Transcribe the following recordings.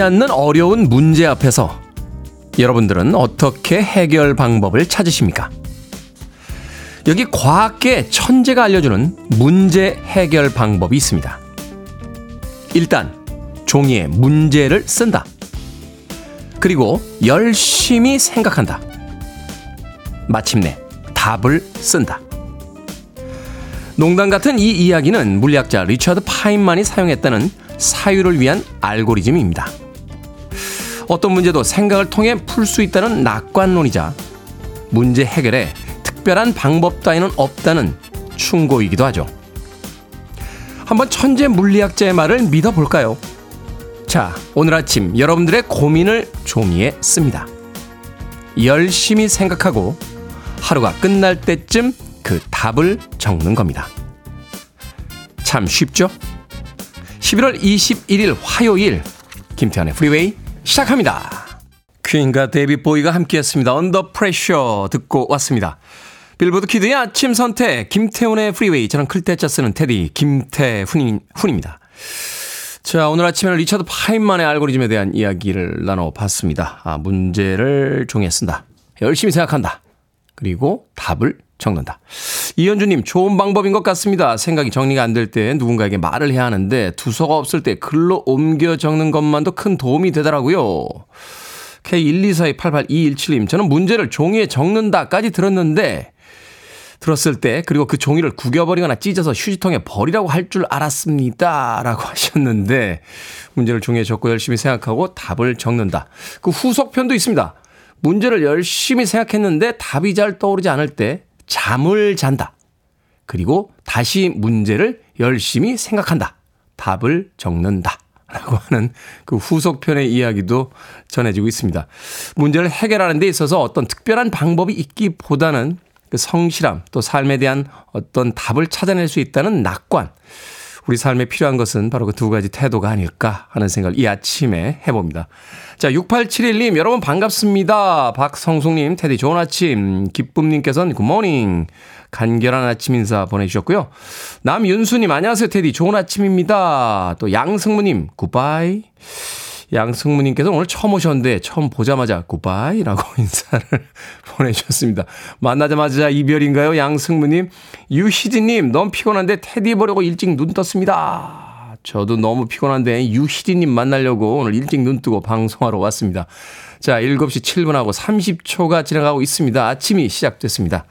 않는 어려운 문제 앞에서 여러분들은 어떻게 해결 방법을 찾으십니까? 여기 과학계 천재가 알려주는 문제 해결 방법이 있습니다. 일단 종이에 문제를 쓴다. 그리고 열심히 생각한다. 마침내 답을 쓴다. 농담 같은 이 이야기는 물리학자 리처드 파인만이 사용했다는 사유를 위한 알고리즘입니다. 어떤 문제도 생각을 통해 풀 수 있다는 낙관론이자 문제 해결에 특별한 방법 따위는 없다는 충고이기도 하죠. 한번 천재 물리학자의 말을 믿어볼까요? 자, 오늘 아침 여러분들의 고민을 종이에 씁니다. 열심히 생각하고 하루가 끝날 때쯤 그 답을 적는 겁니다. 참 쉽죠? 11월 21일 화요일 김태훈의 프리웨이 시작합니다. 퀸과 데이비드 보위가 함께했습니다. Under Pressure 듣고 왔습니다. 빌보드 키드의 아침 선택 김태훈의 프리웨이 저는 클 태 자 쓰는 테디 김태훈입니다. 자 오늘 아침에는 리처드 파인만의 알고리즘에 대한 이야기를 나눠봤습니다. 아 문제를 종이에 쓴다. 열심히 생각한다. 그리고 답을 적는다. 이현주님, 좋은 방법인 것 같습니다. 생각이 정리가 안 될 때 누군가에게 말을 해야 하는데 두서가 없을 때 글로 옮겨 적는 것만도 큰 도움이 되더라고요. K124288217님, 저는 문제를 종이에 적는다까지 들었는데, 들었을 때, 그리고 그 종이를 구겨버리거나 찢어서 휴지통에 버리라고 할 줄 알았습니다. 라고 하셨는데, 문제를 종이에 적고 열심히 생각하고 답을 적는다. 그 후속편도 있습니다. 문제를 열심히 생각했는데 답이 잘 떠오르지 않을 때 잠을 잔다. 그리고 다시 문제를 열심히 생각한다. 답을 적는다. 라고 하는 그 후속편의 이야기도 전해지고 있습니다. 문제를 해결하는 데 있어서 어떤 특별한 방법이 있기보다는 그 성실함 또 삶에 대한 어떤 답을 찾아낼 수 있다는 낙관. 우리 삶에 필요한 것은 바로 그 두 가지 태도가 아닐까 하는 생각을 이 아침에 해봅니다. 자, 6871님, 여러분 반갑습니다. 박성숙님, 테디 좋은 아침. 기쁨님께서는 굿모닝. 간결한 아침 인사 보내주셨고요. 남윤수님, 안녕하세요, 테디. 좋은 아침입니다. 또 양승무님, 굿바이. 양승무님께서 오늘 처음 오셨는데 처음 보자마자 굿바이라고 인사를 보내주셨습니다. 만나자마자 이별인가요? 양승무님. 유희진님, 너무 피곤한데 테디 보려고 일찍 눈 떴습니다. 저도 너무 피곤한데 유희진님 만나려고 오늘 일찍 눈 뜨고 방송하러 왔습니다. 자, 7시 7분하고 30초가 지나가고 있습니다. 아침이 시작됐습니다.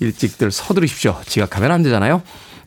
일찍들 서두르십시오. 지각하면 안 되잖아요.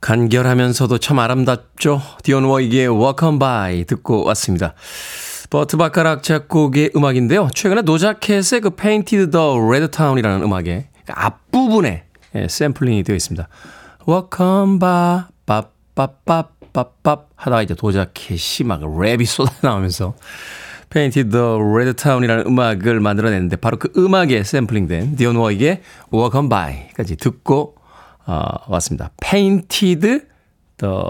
간결하면서도 참 아름답죠. 디온 워윅의 Walk on By 듣고 왔습니다. 버트 바카락 작곡의 음악인데요. 최근에 도자캣의 그 Paint the Red Town이라는 음악의 앞부분에 예, 샘플링이 되어 있습니다. Walk on by, 빠빠빠빠빠 하다가 이제 도자캣이 막 랩이 쏟아 나오면서 Paint the Red Town이라는 음악을 만들어냈는데 바로 그 음악에 샘플링된 디온 워윅의 Walk on By까지 듣고 어, 왔습니다. Paint the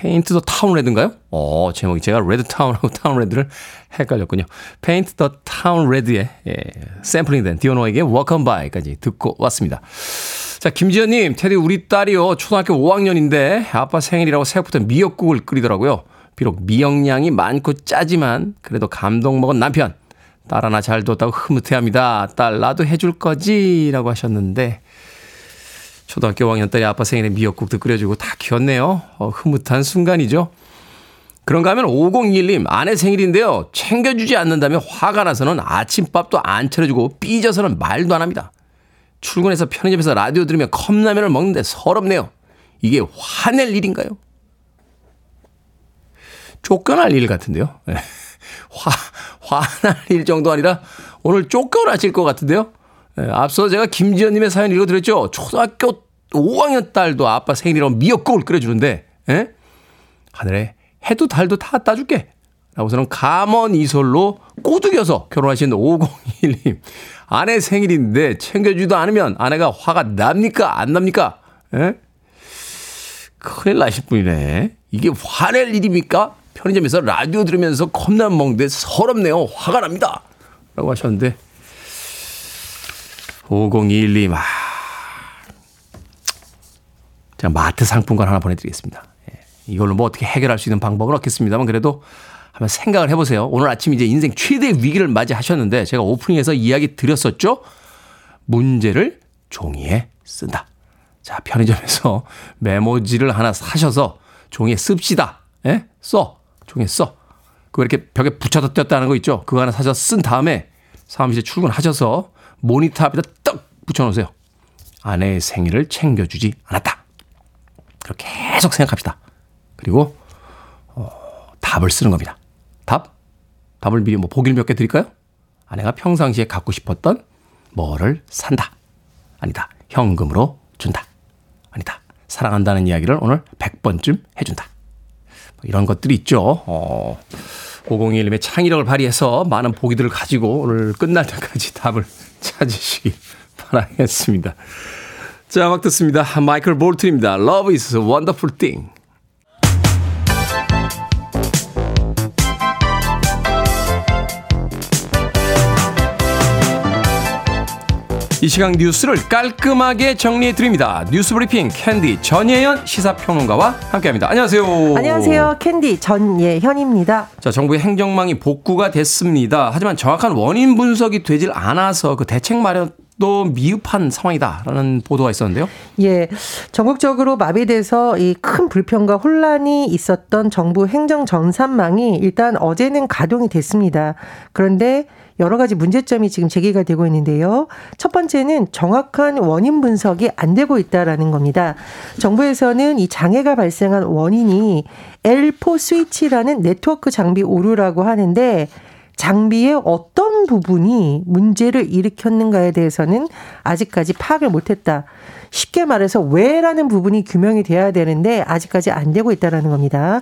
Paint the Town Red인가요? 어, 제목이 제가 Red Town하고 Town Red를 헷갈렸군요. Paint the Town Red의 예, 샘플링된 디온 워윅의 Walk on By까지 듣고 왔습니다. 자, 김지현님, 테디 우리 딸이요. 초등학교 5학년인데 아빠 생일이라고 새벽부터 미역국을 끓이더라고요. 비록 미역량이 많고 짜지만 그래도 감동 먹은 남편. 딸 하나 잘 뒀다고 흐뭇해합니다. 딸 나도 해줄 거지? 라고 하셨는데 초등학교 5학년 딸이 아빠 생일에 미역국도 끓여주고 다 키웠네요. 어, 흐뭇한 순간이죠. 그런가 하면 5021님 아내 생일인데요. 챙겨주지 않는다며 화가 나서는 아침밥도 안 차려주고 삐져서는 말도 안 합니다. 출근해서 편의점에서 라디오 들으며 컵라면을 먹는데 서럽네요. 이게 화낼 일인가요? 쫓겨날 일 같은데요. 네. 화, 화날 일 정도 아니라 오늘 쫓겨나실 것 같은데요. 네, 앞서 제가 김지연님의 사연 읽어드렸죠. 초등학교 5학년 딸도 아빠 생일이라고 미역국을 끓여주는데, 예? 하늘에 해도 달도 다 따줄게. 라고서는 감언 이설로 꼬드겨서 결혼하신 5021님. 아내 생일인데 챙겨주지도 않으면 아내가 화가 납니까? 안 납니까? 예? 큰일 나실 분이네. 이게 화낼 일입니까? 편의점에서 라디오 들으면서 컵라면 먹는데 서럽네요. 화가 납니다. 라고 하셨는데, 5021님, 아. 제가 마트 상품권 하나 보내드리겠습니다. 예. 이걸로 뭐 어떻게 해결할 수 있는 방법은 없겠습니다만 그래도 한번 생각을 해보세요. 오늘 아침 이제 인생 최대 위기를 맞이하셨는데 제가 오프닝에서 이야기 드렸었죠. 문제를 종이에 쓴다. 자, 편의점에서 메모지를 하나 사셔서 종이에 씁시다. 예? 써. 써. 그거 이렇게 벽에 붙여서 뗐다는 거 있죠? 그거 하나 사서 쓴 다음에 사무실에 출근하셔서 모니터 앞에다 떡 붙여놓으세요. 아내의 생일을 챙겨주지 않았다. 그렇게 계속 생각합시다. 그리고 어, 답을 쓰는 겁니다. 답? 답을 미리 뭐 보기를 몇 개 드릴까요? 아내가 평상시에 갖고 싶었던 뭐를 산다. 아니다. 현금으로 준다. 아니다. 사랑한다는 이야기를 오늘 100번쯤 해준다. 뭐 이런 것들이 있죠. 어, 501님의 창의력을 발휘해서 많은 보기들을 가지고 오늘 끝날 때까지 답을 찾으시기 바라겠습니다. 자, 음악 듣습니다. 마이클 볼튼입니다. Love is a wonderful thing. 이 시간 뉴스를 깔끔하게 정리해 드립니다. 뉴스 브리핑 캔디 전예현 시사평론가와 함께합니다. 안녕하세요. 안녕하세요. 캔디 전예현입니다. 자, 정부의 행정망이 복구가 됐습니다. 하지만 정확한 원인 분석이 되질 않아서 그 대책 마련 또 미흡한 상황이다라는 보도가 있었는데요. 예. 전국적으로 마비돼서 이 큰 불편과 혼란이 있었던 정부 행정 전산망이 일단 어제는 가동이 됐습니다. 그런데 여러 가지 문제점이 지금 제기가 되고 있는데요. 첫 번째는 정확한 원인 분석이 안 되고 있다라는 겁니다. 정부에서는 이 장애가 발생한 원인이 L4 스위치라는 네트워크 장비 오류라고 하는데 장비의 어떤 부분이 문제를 일으켰는가에 대해서는 아직까지 파악을 못했다. 쉽게 말해서 왜라는 부분이 규명이 돼야 되는데 아직까지 안 되고 있다라는 겁니다.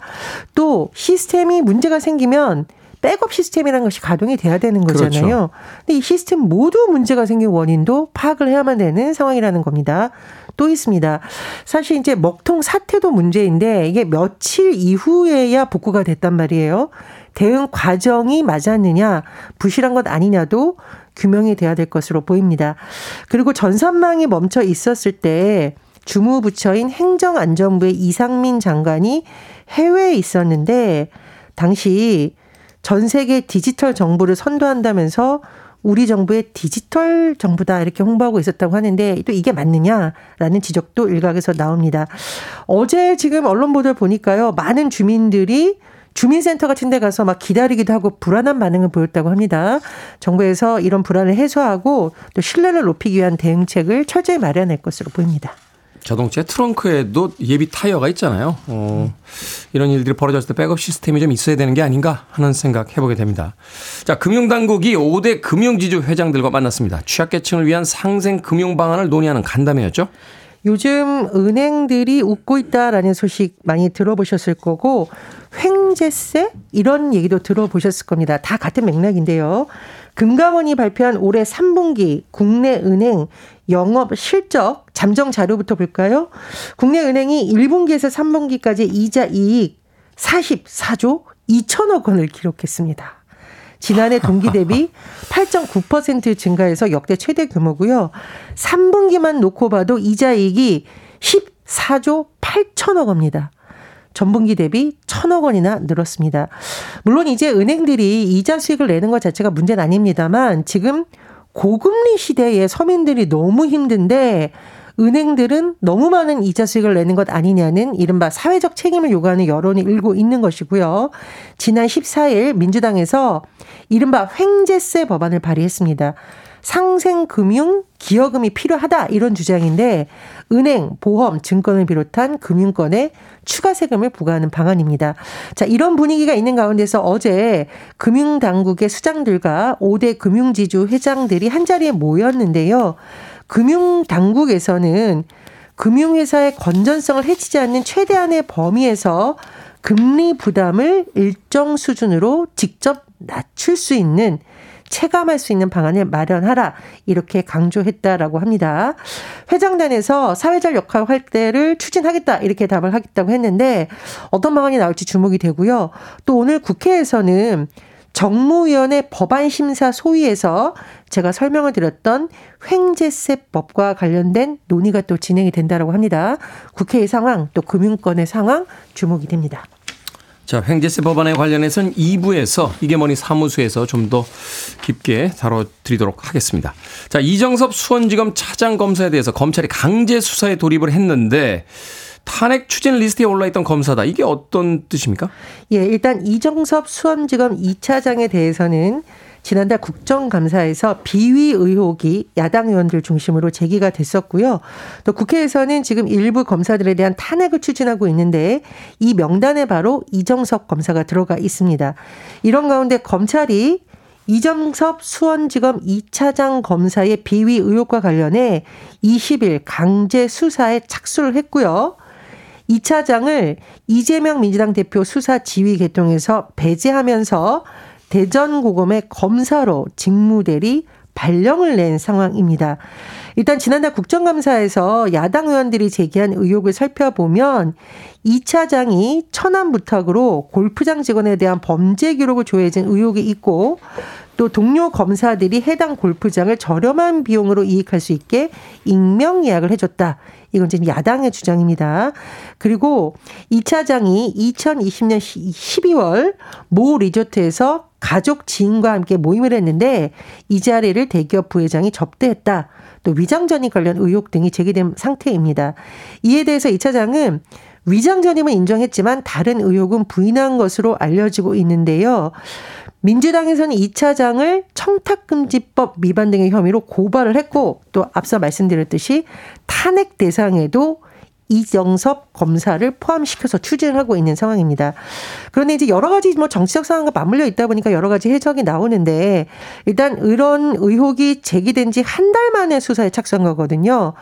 또 시스템이 문제가 생기면 백업 시스템이라는 것이 가동이 돼야 되는 거잖아요. 그렇죠. 근데 이 시스템 모두 문제가 생긴 원인도 파악을 해야만 되는 상황이라는 겁니다. 또 있습니다. 사실 이제 먹통 사태도 문제인데 이게 며칠 이후에야 복구가 됐단 말이에요. 대응 과정이 맞았느냐, 부실한 것 아니냐도 규명이 돼야 될 것으로 보입니다. 그리고 전산망이 멈춰 있었을 때 주무부처인 행정안전부의 이상민 장관이 해외에 있었는데 당시 전 세계 디지털 정부를 선도한다면서 우리 정부의 디지털 정부다 이렇게 홍보하고 있었다고 하는데 또 이게 맞느냐라는 지적도 일각에서 나옵니다. 어제 지금 언론 보도를 보니까요. 많은 주민들이 주민센터 같은 데 가서 막 기다리기도 하고 불안한 반응을 보였다고 합니다. 정부에서 이런 불안을 해소하고 또 신뢰를 높이기 위한 대응책을 철저히 마련할 것으로 보입니다. 자동차 트렁크에도 예비 타이어가 있잖아요. 어, 이런 일들이 벌어졌을 때 백업 시스템이 좀 있어야 되는 게 아닌가 하는 생각 해보게 됩니다. 자, 금융당국이 5대 금융지주 회장들과 만났습니다. 취약계층을 위한 상생 금융 방안을 논의하는 간담회였죠. 요즘 은행들이 웃고 있다라는 소식 많이 들어보셨을 거고 횡재세 이런 얘기도 들어보셨을 겁니다. 다 같은 맥락인데요. 금감원이 발표한 올해 3분기 국내 은행 영업 실적 잠정 자료부터 볼까요? 국내 은행이 1분기에서 3분기까지 이자 이익 44조 2천억 원을 기록했습니다. 지난해 동기 대비 8.9% 증가해서 역대 최대 규모고요. 3분기만 놓고 봐도 이자이익이 14조 8천억 원입니다. 전분기 대비 천억 원이나 늘었습니다. 물론 이제 은행들이 이자 수익을 내는 것 자체가 문제는 아닙니다만 지금 고금리 시대에 서민들이 너무 힘든데 은행들은 너무 많은 이자 수익을 내는 것 아니냐는 이른바 사회적 책임을 요구하는 여론이 일고 있는 것이고요. 지난 14일 민주당에서 이른바 횡재세 법안을 발의했습니다. 상생금융 기여금이 필요하다 이런 주장인데 은행, 보험, 증권을 비롯한 금융권에 추가 세금을 부과하는 방안입니다. 자, 이런 분위기가 있는 가운데서 어제 금융당국의 수장들과 5대 금융지주 회장들이 한자리에 모였는데요. 금융당국에서는 금융회사의 건전성을 해치지 않는 최대한의 범위에서 금리 부담을 일정 수준으로 직접 낮출 수 있는 체감할 수 있는 방안을 마련하라 이렇게 강조했다라고 합니다. 회장단에서 사회적 역할 활대를 추진하겠다 이렇게 답을 하겠다고 했는데 어떤 방안이 나올지 주목이 되고요. 또 오늘 국회에서는 정무위원회 법안 심사 소위에서 제가 설명을 드렸던 횡재세법과 관련된 논의가 또 진행이 된다라고 합니다. 국회의 상황 또 금융권의 상황 주목이 됩니다. 자, 횡재세 법안에 관련해서는 2부에서 이게 뭐니 사무소에서 좀 더 깊게 다뤄드리도록 하겠습니다. 자, 이정섭 수원지검 차장 검사에 대해서 검찰이 강제 수사에 돌입을 했는데 탄핵 추진 리스트에 올라있던 검사다. 이게 어떤 뜻입니까? 예, 일단 이정섭 수원지검 2차장에 대해서는 지난달 국정감사에서 비위 의혹이 야당 의원들 중심으로 제기가 됐었고요. 또 국회에서는 지금 일부 검사들에 대한 탄핵을 추진하고 있는데 이 명단에 바로 이정섭 검사가 들어가 있습니다. 이런 가운데 검찰이 이정섭 수원지검 2차장 검사의 비위 의혹과 관련해 20일 강제 수사에 착수를 했고요. 2차장을 이재명 민주당 대표 수사 지휘 개통에서 배제하면서 대전고검의 검사로 직무대리 발령을 낸 상황입니다. 일단 지난달 국정감사에서 야당 의원들이 제기한 의혹을 살펴보면 2차장이 천안 부탁으로 골프장 직원에 대한 범죄 기록을 조회진 의혹이 있고 또 동료 검사들이 해당 골프장을 저렴한 비용으로 이익할 수 있게 익명 예약을 해줬다. 이건 지금 야당의 주장입니다. 그리고 2차장이 2020년 12월 모 리조트에서 가족 지인과 함께 모임을 했는데 이 자리를 대기업 부회장이 접대했다. 또 위장전입 관련 의혹 등이 제기된 상태입니다. 이에 대해서 2차장은 위장전입은 인정했지만 다른 의혹은 부인한 것으로 알려지고 있는데요. 민주당에서는 2차장을 청탁금지법 위반 등의 혐의로 고발을 했고 또 앞서 말씀드렸듯이 탄핵 대상에도 이정섭 검사를 포함시켜서 추진을 하고 있는 상황입니다. 그런데 이제 여러 가지 뭐 정치적 상황과 맞물려 있다 보니까 여러 가지 해석이 나오는데 일단 이런 의혹이 제기된 지 한 달 만에 수사에 착수한 거거든요.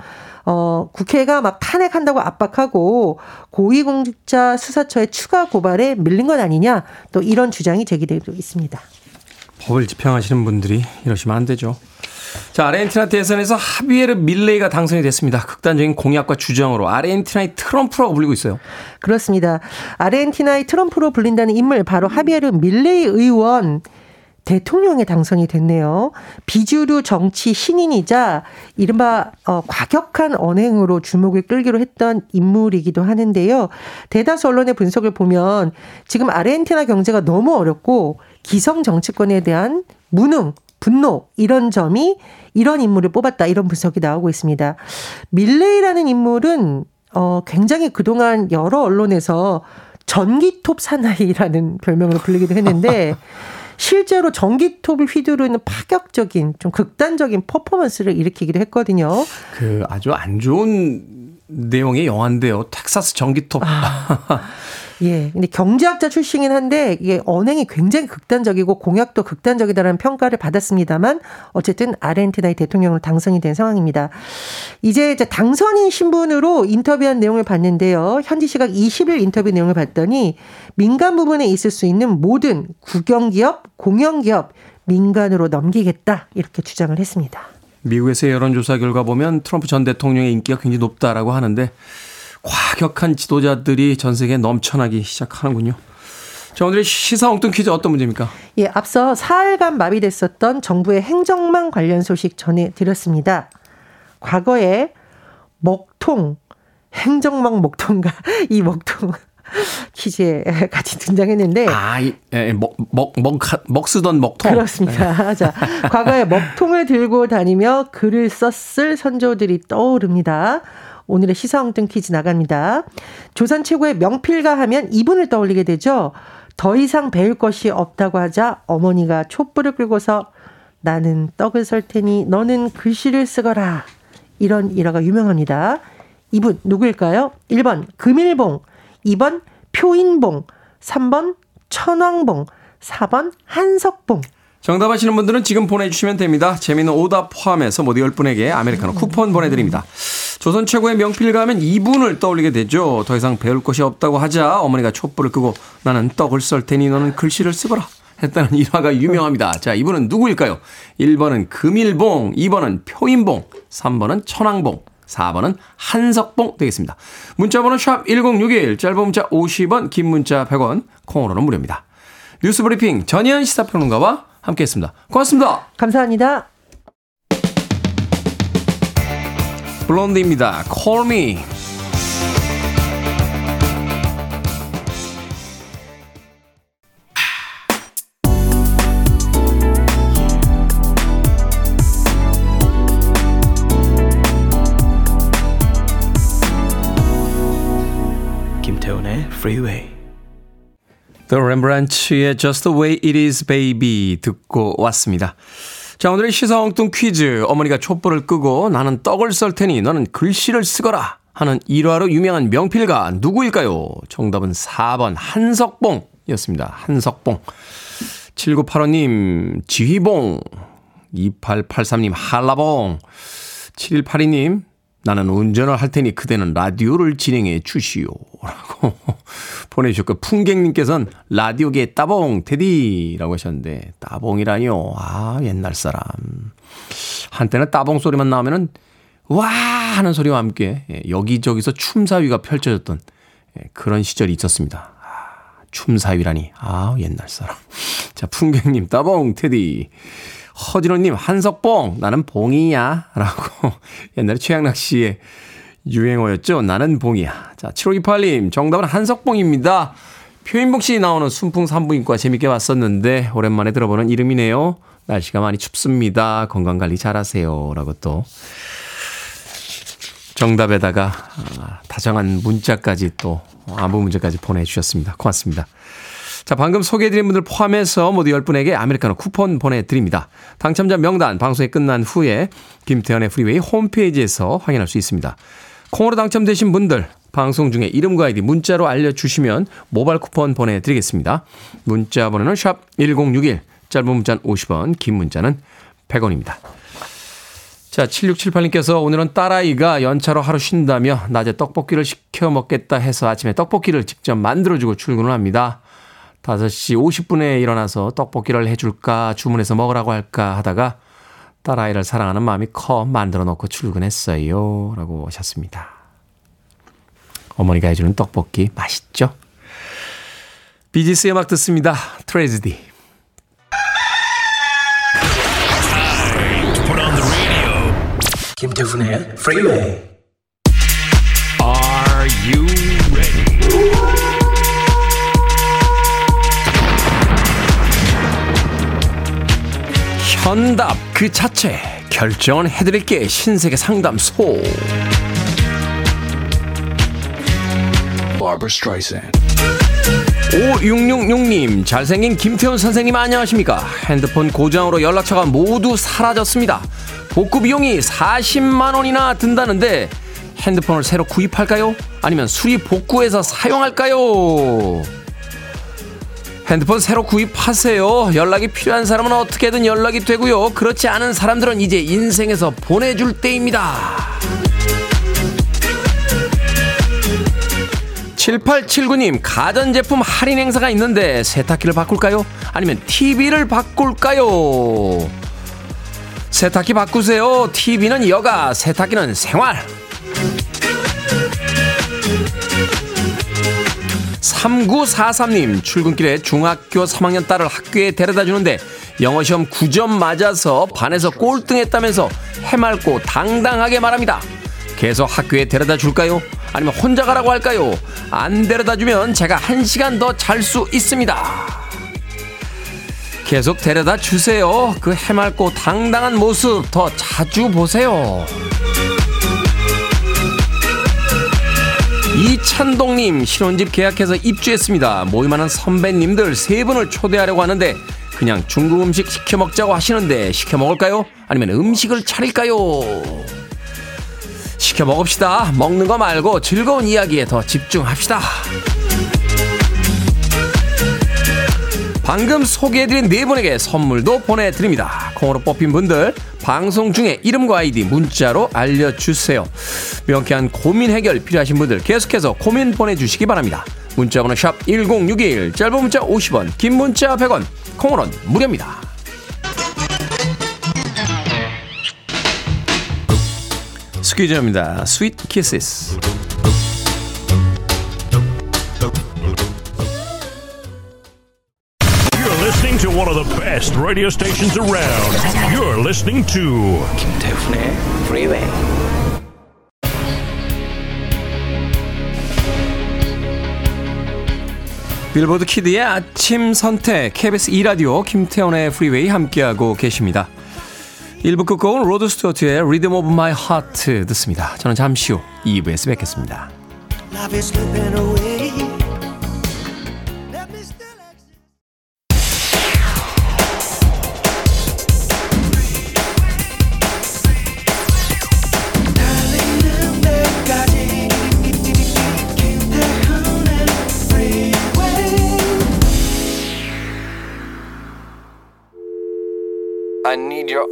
어, 국회가 막 탄핵한다고 압박하고 고위공직자 수사처의 추가 고발에 밀린 것 아니냐 또 이런 주장이 제기되고 있습니다. 법을 집행하시는 분들이 이러시면 안 되죠. 자, 아르헨티나 대선에서 하비에르 밀레이가 당선이 됐습니다. 극단적인 공약과 주장으로 아르헨티나의 트럼프라고 불리고 있어요. 그렇습니다. 아르헨티나의 트럼프로 불린다는 인물 바로 하비에르 밀레이 의원 대통령에 당선이 됐네요. 비주류 정치 신인이자 이른바 어, 과격한 언행으로 주목을 끌기로 했던 인물이기도 하는데요. 대다수 언론의 분석을 보면 지금 아르헨티나 경제가 너무 어렵고 기성 정치권에 대한 무능, 분노 이런 점이 이런 인물을 뽑았다 이런 분석이 나오고 있습니다. 밀레이라는 인물은 어 굉장히 그동안 여러 언론에서 전기톱 사나이라는 별명으로 불리기도 했는데 실제로 전기톱을 휘두르는 파격적인 좀 극단적인 퍼포먼스를 일으키기도 했거든요. 그 아주 안 좋은 내용의 영화인데요. 텍사스 전기톱. 아. 예. 근데 경제학자 출신이긴 한데 이게 언행이 굉장히 극단적이고 공약도 극단적이다라는 평가를 받았습니다만 어쨌든 아르헨티나의 대통령으로 당선이 된 상황입니다. 이제 이제 당선인 신분으로 인터뷰한 내용을 봤는데요. 현지 시각 20일 인터뷰 내용을 봤더니 민간 부분에 있을 수 있는 모든 국영기업, 공영기업 민간으로 넘기겠다 이렇게 주장을 했습니다. 미국에서의 여론조사 결과 보면 트럼프 전 대통령의 인기가 굉장히 높다라고 하는데 과격한 지도자들이 전 세계에 넘쳐나기 시작하는군요. 자, 오늘의 시사 엉뚱 퀴즈 어떤 문제입니까? 예, 앞서 사흘간 마비됐었던 정부의 행정망 관련 소식 전해드렸습니다. 과거에 먹통, 행정망 먹통과 이 먹통 퀴즈에 같이 등장했는데. 아, 이, 예, 먹, 먹, 먹, 먹 쓰던 먹통. 그렇습니다. 네. 자, 과거에 먹통을 들고 다니며 글을 썼을 선조들이 떠오릅니다. 오늘의 시사엉뚱 퀴즈 나갑니다. 조선 최고의 명필가 하면 이분을 떠올리게 되죠. 더 이상 배울 것이 없다고 하자 어머니가 촛불을 끌고서 나는 떡을 썰 테니 너는 글씨를 쓰거라. 이런 일화가 유명합니다. 이분 누구일까요? 1번 금일봉, 2번 표인봉, 3번 천왕봉, 4번 한석봉. 정답 아시는 분들은 지금 보내주시면 됩니다. 재미있는 오답 포함해서 모두 10분에게 아메리카노 쿠폰 보내드립니다. 조선 최고의 명필가 하면 이분을 떠올리게 되죠. 더 이상 배울 것이 없다고 하자 어머니가 촛불을 끄고 나는 떡을 썰 테니 너는 글씨를 쓰거라. 했다는 일화가 유명합니다. 자, 이분은 누구일까요? 1번은 금일봉, 2번은 표인봉, 3번은 천왕봉, 4번은 한석봉 되겠습니다. 문자번호 샵 1061, 짧은 문자 50원, 긴 문자 100원, 콩으로는 무료입니다. 뉴스 브리핑 전희연 시사평론가와 함께했습니다. 고맙습니다. 감사합니다. 블론드입니다. Call me. 김태훈의 Freeway. The Rembrandt의 Just the Way It Is Baby 듣고 왔습니다. 자, 오늘의 시사 엉뚱 퀴즈. 어머니가 촛불을 끄고 나는 떡을 썰 테니 너는 글씨를 쓰거라 하는 일화로 유명한 명필가 누구일까요? 정답은 4번 한석봉이었습니다. 한석봉. 7985님 지휘봉. 2883님 한라봉. 7182님 나는 운전을 할 테니 그대는 라디오를 진행해 주시오. 라고 보내주셨고, 풍객님께서는 라디오계 따봉, 테디라고 하셨는데, 따봉이라니요. 아, 옛날 사람. 한때는 따봉 소리만 나오면은, 와! 하는 소리와 함께, 예, 여기저기서 춤사위가 펼쳐졌던 예, 그런 시절이 있었습니다. 아, 춤사위라니. 아, 옛날 사람. 자, 풍객님, 따봉, 테디. 허진호님, 한석봉, 나는 봉이야. 라고 옛날에 최양락 씨의 유행어였죠. 나는 봉이야. 자, 7528님, 정답은 한석봉입니다. 표인봉 씨 나오는 순풍 산부인과 재밌게 봤었는데, 오랜만에 들어보는 이름이네요. 날씨가 많이 춥습니다. 건강관리 잘하세요. 라고 또, 정답에다가 아, 다정한 문자까지 또, 안부 문자까지 보내주셨습니다. 고맙습니다. 자, 방금 소개해드린 분들 포함해서 모두 10분에게 아메리카노 쿠폰 보내드립니다. 당첨자 명단 방송이 끝난 후에 김태훈의 프리웨이 홈페이지에서 확인할 수 있습니다. 콩으로 당첨되신 분들 방송 중에 이름과 아이디 문자로 알려주시면 모바일 쿠폰 보내드리겠습니다. 문자 번호는 샵 1061, 짧은 문자는 50원, 긴 문자는 100원입니다. 자, 7678님께서 오늘은 딸아이가 연차로 하루 쉰다며 낮에 떡볶이를 시켜 먹겠다 해서 아침에 떡볶이를 직접 만들어주고 출근을 합니다. 5시 50분에 일어나서 떡볶이를 해줄까 주문해서 먹으라고 할까 하다가 딸아이를 사랑하는 마음이 커 만들어 놓고 출근했어요. 라고 하셨습니다. 어머니가 해주는 떡볶이 맛있죠? 비지스 음악 듣습니다. Tragedy. 김태훈의 프리웨이 Are you 현답 그 자체 결정은 해드릴게. 신세계 상담소. 5666님 잘생긴 김태훈 선생님 안녕하십니까? 핸드폰 고장으로 연락처가 모두 사라졌습니다. 복구 비용이 40만원이나 든다는데 핸드폰을 새로 구입할까요? 아니면 수리 복구해서 사용할까요? 핸드폰 새로 구입하세요. 연락이 필요한 사람은 어떻게든 연락이 되고요. 그렇지 않은 사람들은 이제 인생에서 보내줄 때입니다. 7879님, 가전제품 할인 행사가 있는데 세탁기를 바꿀까요? 아니면 TV를 바꿀까요? 세탁기 바꾸세요. TV는 여가, 세탁기는 생활. 3943님, 출근길에 중학교 3학년 딸을 학교에 데려다 주는데 영어 시험 9점 맞아서 반에서 꼴등했다면서 해맑고 당당하게 말합니다. 계속 학교에 데려다 줄까요? 아니면 혼자 가라고 할까요? 안 데려다 주면 제가 1시간 더 잘 수 있습니다. 계속 데려다 주세요. 그 해맑고 당당한 모습 더 자주 보세요. 이찬동님 신혼집 계약해서 입주했습니다. 모임하는 선배님들 세 분을 초대하려고 하는데 그냥 중국 음식 시켜 먹자고 하시는데 시켜 먹을까요? 아니면 음식을 차릴까요? 시켜 먹읍시다. 먹는 거 말고 즐거운 이야기에 더 집중합시다. 방금 소개해드린 네 분에게 선물도 보내드립니다. 콩으로 뽑힌 분들 방송 중에 이름과 아이디 문자로 알려주세요. 명쾌한 고민 해결 필요하신 분들 계속해서 고민 보내주시기 바랍니다. 문자번호 샵 1061, 짧은 문자 50원, 긴 문자 100원, 콩으로는 무료입니다. 스퀴즈입니다. Sweet Kisses. To one of the best radio stations around. You're listening to 김태훈의 Freeway. 빌보드 키드의 아침 선택 KBS 2라디오 김태훈의 프리웨이 함께하고 계십니다. 1부 끝곡은 로드 스튜어트의 Rhythm of My Heart 듣습니다. 저는 잠시 후 2부에서 뵙겠습니다.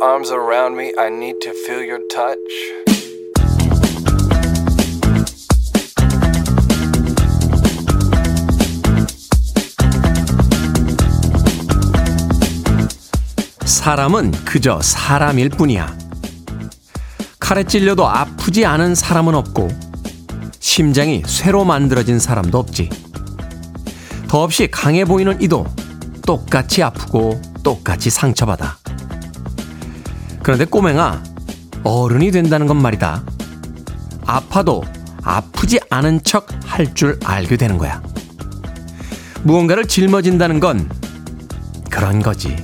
Arms around me. I need to feel your touch. 사람은 그저 사람일 뿐이야. 칼에 찔려도 아프지 않은 사람은 없고, 심장이 쇠로 만들어진 사람도 없지. 더없이 강해 보이는 이도 똑같이 아프고 똑같이 상처받아. 그런데 꼬맹아, 어른이 된다는 건 말이다. 아파도 아프지 않은 척 할 줄 알게 되는 거야. 무언가를 짊어진다는 건 그런 거지.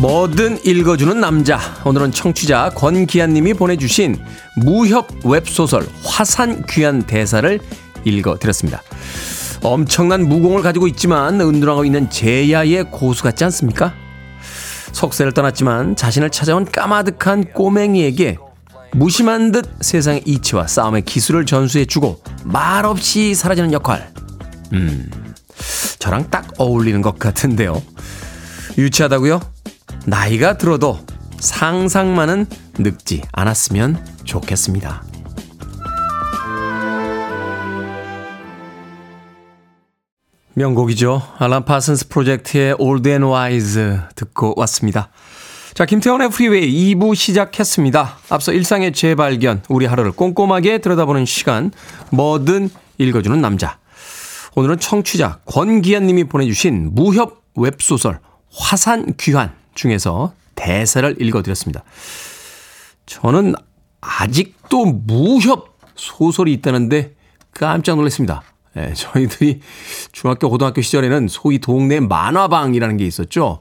뭐든 읽어주는 남자. 오늘은 청취자 권기한님이 보내주신 무협 웹소설 화산 귀한 대사를 읽어드렸습니다. 엄청난 무공을 가지고 있지만 은둔하고 있는 제야의 고수 같지 않습니까? 속세를 떠났지만 자신을 찾아온 까마득한 꼬맹이에게 무심한 듯 세상의 이치와 싸움의 기술을 전수해주고 말없이 사라지는 역할. 음, 저랑 딱 어울리는 것 같은데요. 유치하다고요? 나이가 들어도 상상만은 늙지 않았으면 좋겠습니다. 명곡이죠. 알란 파슨스 프로젝트의 Old and Wise 듣고 왔습니다. 자, 김태훈의 프리웨이 2부 시작했습니다. 앞서 일상의 재발견, 우리 하루를 꼼꼼하게 들여다보는 시간, 뭐든 읽어주는 남자. 오늘은 청취자 권기현 님이 보내주신 무협 웹소설 화산 귀환 중에서 대사를 읽어드렸습니다. 저는 아직도 무협 소설이 있다는데 깜짝 놀랐습니다. 예, 저희들이 중학교, 고등학교 시절에는 소위 동네 만화방이라는 게 있었죠.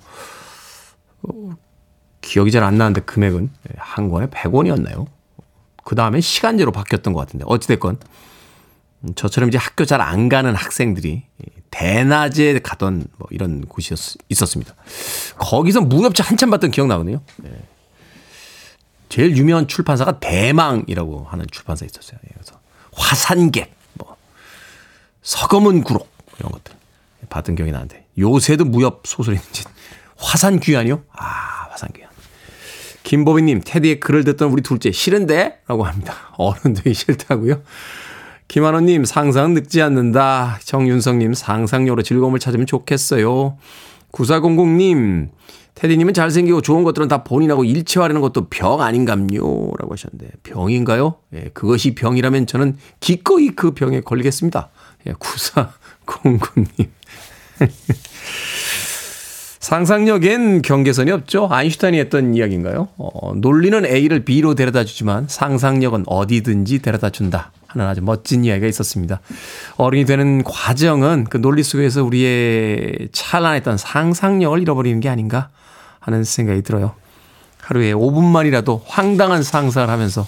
어, 기억이 잘 안 나는데 금액은 예, 한 권에 100원이었나요? 그 다음에 시간제로 바뀌었던 것 같은데 어찌됐건 음, 저처럼 이제 학교 잘 안 가는 학생들이 대낮에 가던 뭐 이런 곳이 있었습니다. 거기서 무협지 한참 봤던 기억 나거든요. 네. 제일 유명한 출판사가 대망이라고 하는 출판사 있었어요. 예, 그래서 화산객, 뭐 서검은 구록 이런 것들 봤던 기억이 나는데 요새도 무협 소설이 있는지 화산 귀환이요? 아 화산 귀환. 김보빈님 테디의 글을 듣던 우리 둘째 싫은데? 라고 합니다. 어른들이 싫다고요? 김한호님, 상상은 늙지 않는다. 정윤성님, 상상력으로 즐거움을 찾으면 좋겠어요. 9400님, 테디님은 잘생기고 좋은 것들은 다 본인하고 일치하려는 것도 병 아닌감요? 라고 하셨는데, 병인가요? 예, 그것이 병이라면 저는 기꺼이 그 병에 걸리겠습니다. 예, 9409님. 상상력엔 경계선이 없죠. 아인슈타인이 했던 이야기인가요? 어, 논리는 A를 B로 데려다 주지만 상상력은 어디든지 데려다 준다. 하는 아주 멋진 이야기가 있었습니다. 어른이 되는 과정은 그 논리 속에서 우리의 찬란했던 상상력을 잃어버리는 게 아닌가 하는 생각이 들어요. 하루에 5분만이라도 황당한 상상을 하면서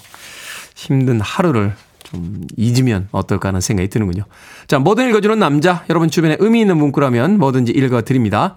힘든 하루를 좀 잊으면 어떨까 하는 생각이 드는군요. 자, 뭐든 읽어주는 남자. 여러분 주변에 의미 있는 문구라면 뭐든지 읽어드립니다.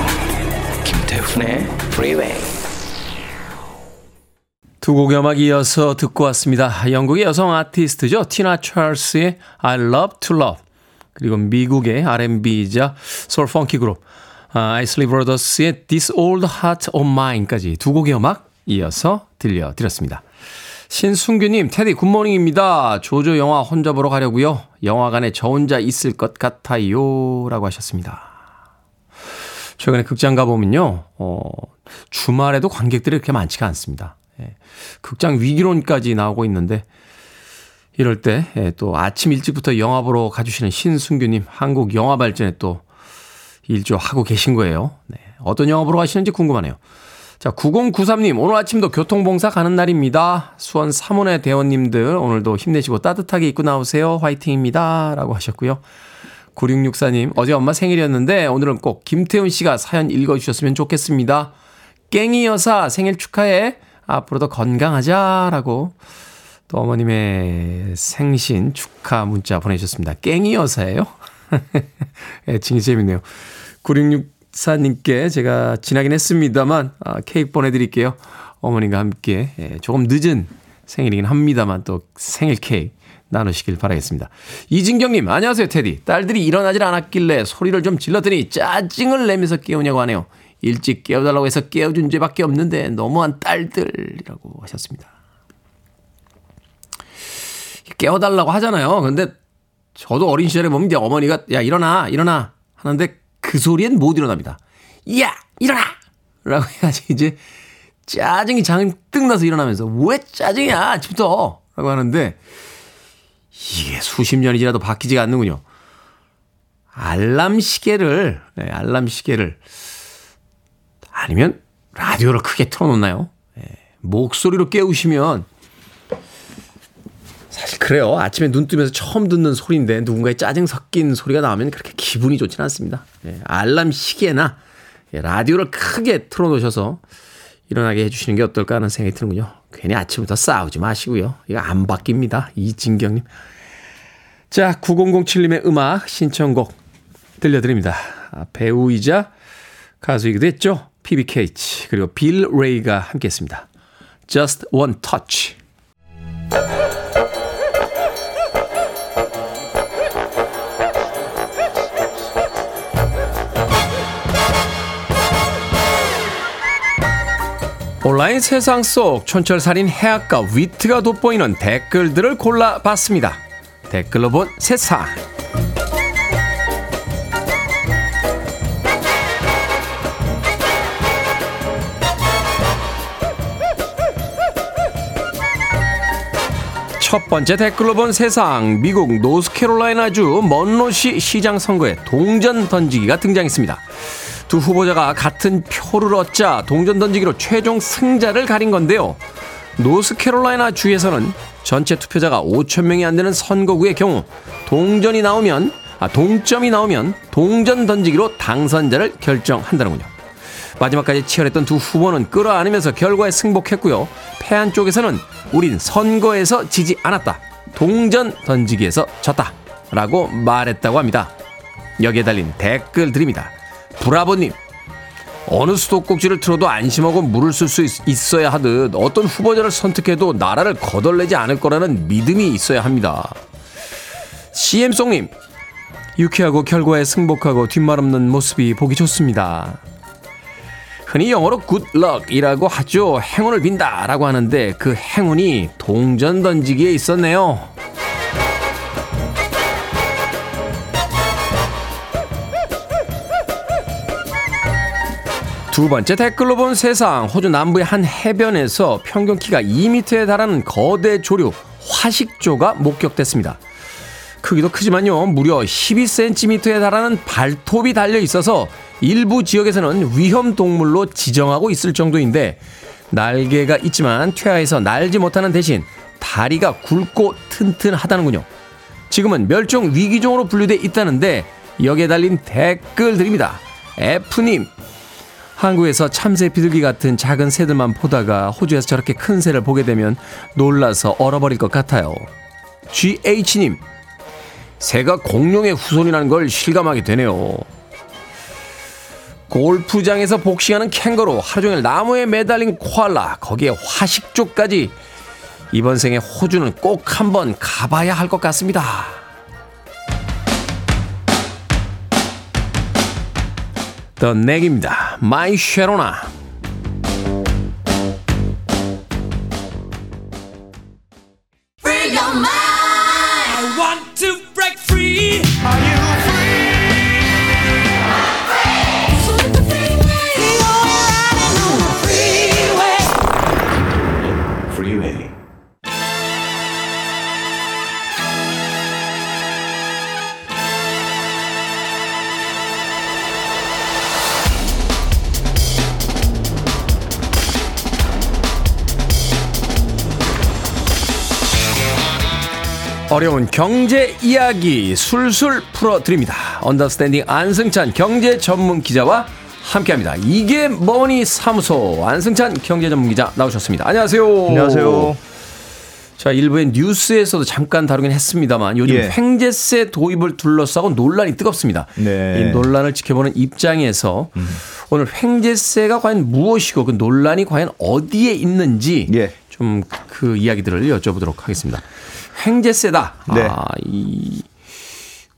김태훈의 Freeway. 두 곡의 음악 이어서 듣고 왔습니다. 영국의 여성 아티스트죠. 티나 찰스의 I Love to Love. 그리고 미국의 R&B이자 소울 펑키 그룹 아, 아이슬리 브라더스의 This Old Heart of Mine까지 두 곡의 음악 이어서 들려드렸습니다. 신순규님, 테디 good morning입니다. 조조 영화 혼자 보러 가려고요. 영화관에 저 혼자 있을 것 같아요. 라고 하셨습니다. 최근에 극장 가보면요, 어, 주말에도 관객들이 그렇게 많지가 않습니다. 예, 극장 위기론까지 나오고 있는데, 이럴 때, 예, 또 아침 일찍부터 영화 보러 가주시는 신순규님, 한국 영화 발전에 또 일조하고 계신 거예요. 네, 어떤 영화 보러 가시는지 궁금하네요. 자, 9093님, 오늘 아침도 교통봉사 가는 날입니다. 수원 사문의 대원님들, 오늘도 힘내시고 따뜻하게 입고 나오세요. 화이팅입니다. 라고 하셨고요. 9664님, 어제 엄마 생일이었는데, 오늘은 꼭 김태훈 씨가 사연 읽어주셨으면 좋겠습니다. 깽이 여사 생일 축하해. 앞으로도 건강하자. 라고 또 어머님의 생신 축하 문자 보내주셨습니다. 깽이 여사예요? 애칭이 재밌네요. 9664님께 제가 지나긴 했습니다만, 아, 케이크 보내드릴게요. 어머님과 함께 예, 조금 늦은 생일이긴 합니다만 또 생일 케이크 나누시길 바라겠습니다. 이진경님, 안녕하세요, 테디. 딸들이 일어나질 않았길래 소리를 좀 질렀더니 짜증을 내면서 깨우냐고 하네요. 일찍 깨워달라고 해서 깨워준 죄밖에 없는데 너무한 딸들이라고 하셨습니다. 깨워달라고 하잖아요. 근데 저도 어린 시절에 보면 이제 어머니가 야 일어나 일어나 하는데 그 소리엔 못 일어납니다. 야 일어나 라고 해야지 이제 짜증이 잔뜩 나서 일어나면서 왜 짜증이야 아침부터 라고 하는데 이게 수십 년이 지나도 바뀌지가 않는군요. 알람 시계를 네, 알람 시계를 아니면 라디오를 크게 틀어놓나요? 네, 목소리로 깨우시면 사실 그래요. 아침에 눈 뜨면서 처음 듣는 소리인데 누군가의 짜증 섞인 소리가 나오면 그렇게 기분이 좋지는 않습니다. 예, 알람 시계나 예, 라디오를 크게 틀어놓으셔서 일어나게 해주시는 게 어떨까 하는 생각이 드는군요. 괜히 아침부터 싸우지 마시고요. 이거 안 바뀝니다. 이진경님. 자, 9007님의 음악 신청곡 들려드립니다. 아, 배우이자 가수이기도 했죠. PBKH 그리고 빌 레이가 함께했습니다. Just One Touch. 온라인 세상 속 촌철살인 해악과 위트가 돋보이는 댓글들을 골라봤습니다. 댓글로 본 세상. 첫 번째 댓글로 본 세상. 미국 노스캐롤라이나주 먼로시 시장 선거에 동전 던지기가 등장했습니다. 두 후보자가 같은 표를 얻자 동전 던지기로 최종 승자를 가린 건데요. 노스캐롤라이나 주에서는 전체 투표자가 5천 명이 안 되는 선거구의 경우 동전이 나오면 아, 동점이 나오면 동전 던지기로 당선자를 결정한다는군요. 마지막까지 치열했던 두 후보는 끌어안으면서 결과에 승복했고요. 패한 쪽에서는 우린 선거에서 지지 않았다. 동전 던지기에서 졌다. 라고 말했다고 합니다. 여기에 달린 댓글들입니다. 브라보님, 어느 수도꼭지를 틀어도 안심하고 물을 쓸 수 있어야 하듯 어떤 후보자를 선택해도 나라를 거덜내지 않을 거라는 믿음이 있어야 합니다. CM송님, 유쾌하고 결과에 승복하고 뒷말 없는 모습이 보기 좋습니다. 흔히 영어로 good luck이라고 하죠. 행운을 빈다라고 하는데 그 행운이 동전 던지기에 있었네요. 두두 번째 댓글로 본 세상. 호주 남부의 한 해변에서 평균 키가 2m에 달하는 거대 조류 화식조가 목격됐습니다. 크기도 크지만요. 무려 12cm에 달하는 발톱이 달려 있어서 일부 지역에서는 위험 동물로 지정하고 있을 정도인데 날개가 있지만 퇴하에서 날지 못하는 대신 다리가 굵고 튼튼하다는군요. 지금은 멸종 위기종으로 분류돼 있다는데 여기에 달린 댓글들입니다. F님, 한국에서 참새 비둘기 같은 작은 새들만 보다가 호주에서 저렇게 큰 새를 보게 되면 놀라서 얼어버릴 것 같아요. GH님, 새가 공룡의 후손이라는 걸 실감하게 되네요. 골프장에서 복싱하는 캥거루, 하루 종일 나무에 매달린 코알라, 거기에 화식조까지 이번 생에 호주는 꼭 한번 가봐야 할 것 같습니다. 더 넥입니다. 마이 쉐로나. 어려운 경제 이야기 술술 풀어드립니다. 언더스탠딩 안승찬 경제 전문 기자와 함께합니다. 이게 뭐니 사무소 안승찬 경제 전문 기자 나오셨습니다. 안녕하세요. 안녕하세요. 자, 일부의 뉴스에서도 잠깐 다루긴 했습니다만 요즘 예. 횡재세 도입을 둘러싸고 논란이 뜨겁습니다. 네. 이 논란을 지켜보는 입장에서 오늘 횡재세가 과연 무엇이고 그 논란이 과연 어디에 있는지 예. 좀그 이야기들을 여쭤보도록 하겠습니다. 횡재세다. 네. 아, 이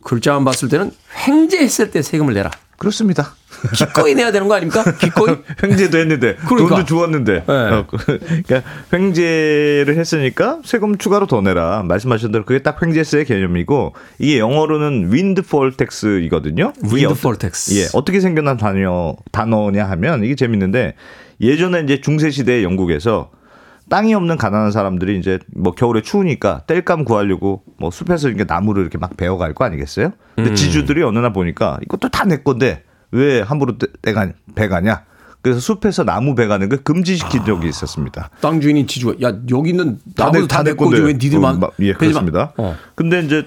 글자만 봤을 때는 횡재했을 때 세금을 내라. 그렇습니다. 기꺼이 내야 되는 거 아닙니까? 기꺼이? 횡재도 했는데 그러니까. 돈도 주웠는데 네. 어, 그러니까 횡재를 했으니까 세금 추가로 더 내라 말씀하신 대로 그게 딱 횡재세의 개념이고 이게 영어로는 windfall tax이거든요. windfall tax. 예, 어떻게 생겨난 단어 단어냐 하면 이게 재밌는데 예전에 이제 중세 시대 영국에서 땅이 없는 가난한 사람들이 이제 뭐 겨울에 추우니까 땔감 구하려고 뭐 숲에서 이렇게 나무를 이렇게 막 베어갈 거 아니겠어요? 근데 음. 지주들이 어느 날 보니까 이것도 다 내 건데 왜 함부로 떼- 떼가 베가냐? 그래서 숲에서 나무 베가는 걸 금지시킨 적이 있었습니다. 땅 주인이 지주가 야 여기 있는 다 나무도 내- 다내내 건데 왜 니들만 어, 마- 예. 그렇습니다. 어. 근데 이제